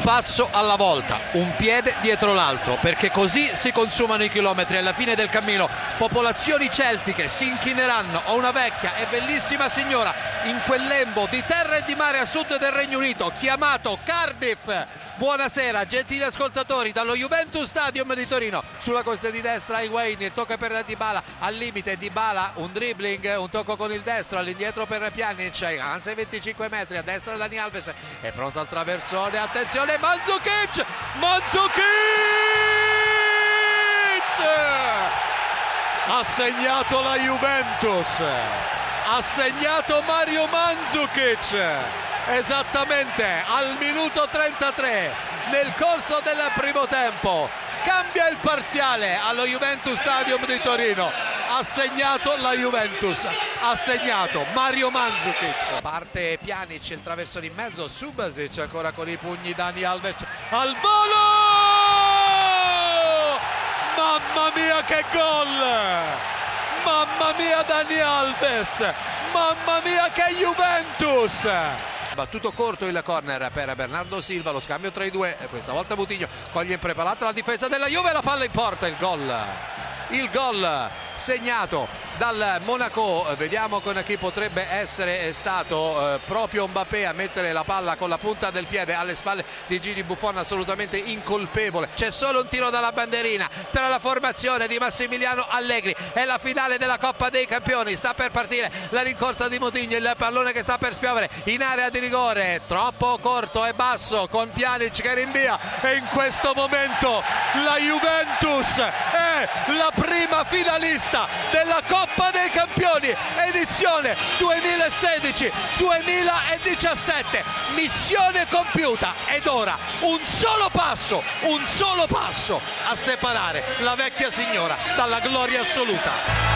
passo alla volta, un piede dietro l'altro, perché così si consumano i chilometri. Alla fine del cammino, popolazioni celtiche si inchineranno a una vecchia e bellissima signora in quel lembo di terra e di mare a sud del Regno Unito, chiamato Cardiff. Buonasera, gentili ascoltatori, dallo Juventus Stadium di Torino. Sulla corsa di destra Higuain, tocca per Dybala al limite, Dybala un dribbling, un tocco con il destro, all'indietro per Pjanic, avanza i 25 metri, a destra Dani Alves, è pronto al traversone, attenzione Mandzukic, Mandzukic! Ha segnato la Juventus, ha segnato Mario Mandzukic esattamente al minuto 33 nel corso del primo tempo cambia il parziale allo Juventus Stadium di Torino. Ha segnato la Juventus ha segnato Mario Mandzukic. Parte Pjanic il traverso in mezzo Subasic ancora con i pugni Dani Alves. Al volo! Mamma mia che gol! Mamma mia Dani Alves! Mamma mia che Juventus Battuto corto il corner per Bernardo Silva, lo scambio tra i due, questa volta Butigno coglie impreparata la difesa della Juve, la palla in porta, il gol. Il gol segnato dal Monaco. Vediamo con chi potrebbe essere stato eh, proprio Mbappé a mettere la palla con la punta del piede alle spalle di Gigi Buffon assolutamente incolpevole. C'è solo un tiro dalla banderina tra la formazione di Massimiliano Allegri e la finale della Coppa dei Campioni. Sta per partire la rincorsa di Motigno il pallone che sta per spiovere in area di rigore. Troppo corto e basso con Pjanic che rinvia e in questo momento la Juventus è la prima finalista della Coppa dei Campioni edizione 2016-2017 missione compiuta. Ed ora un solo passo un solo passo a separare la vecchia signora dalla gloria assoluta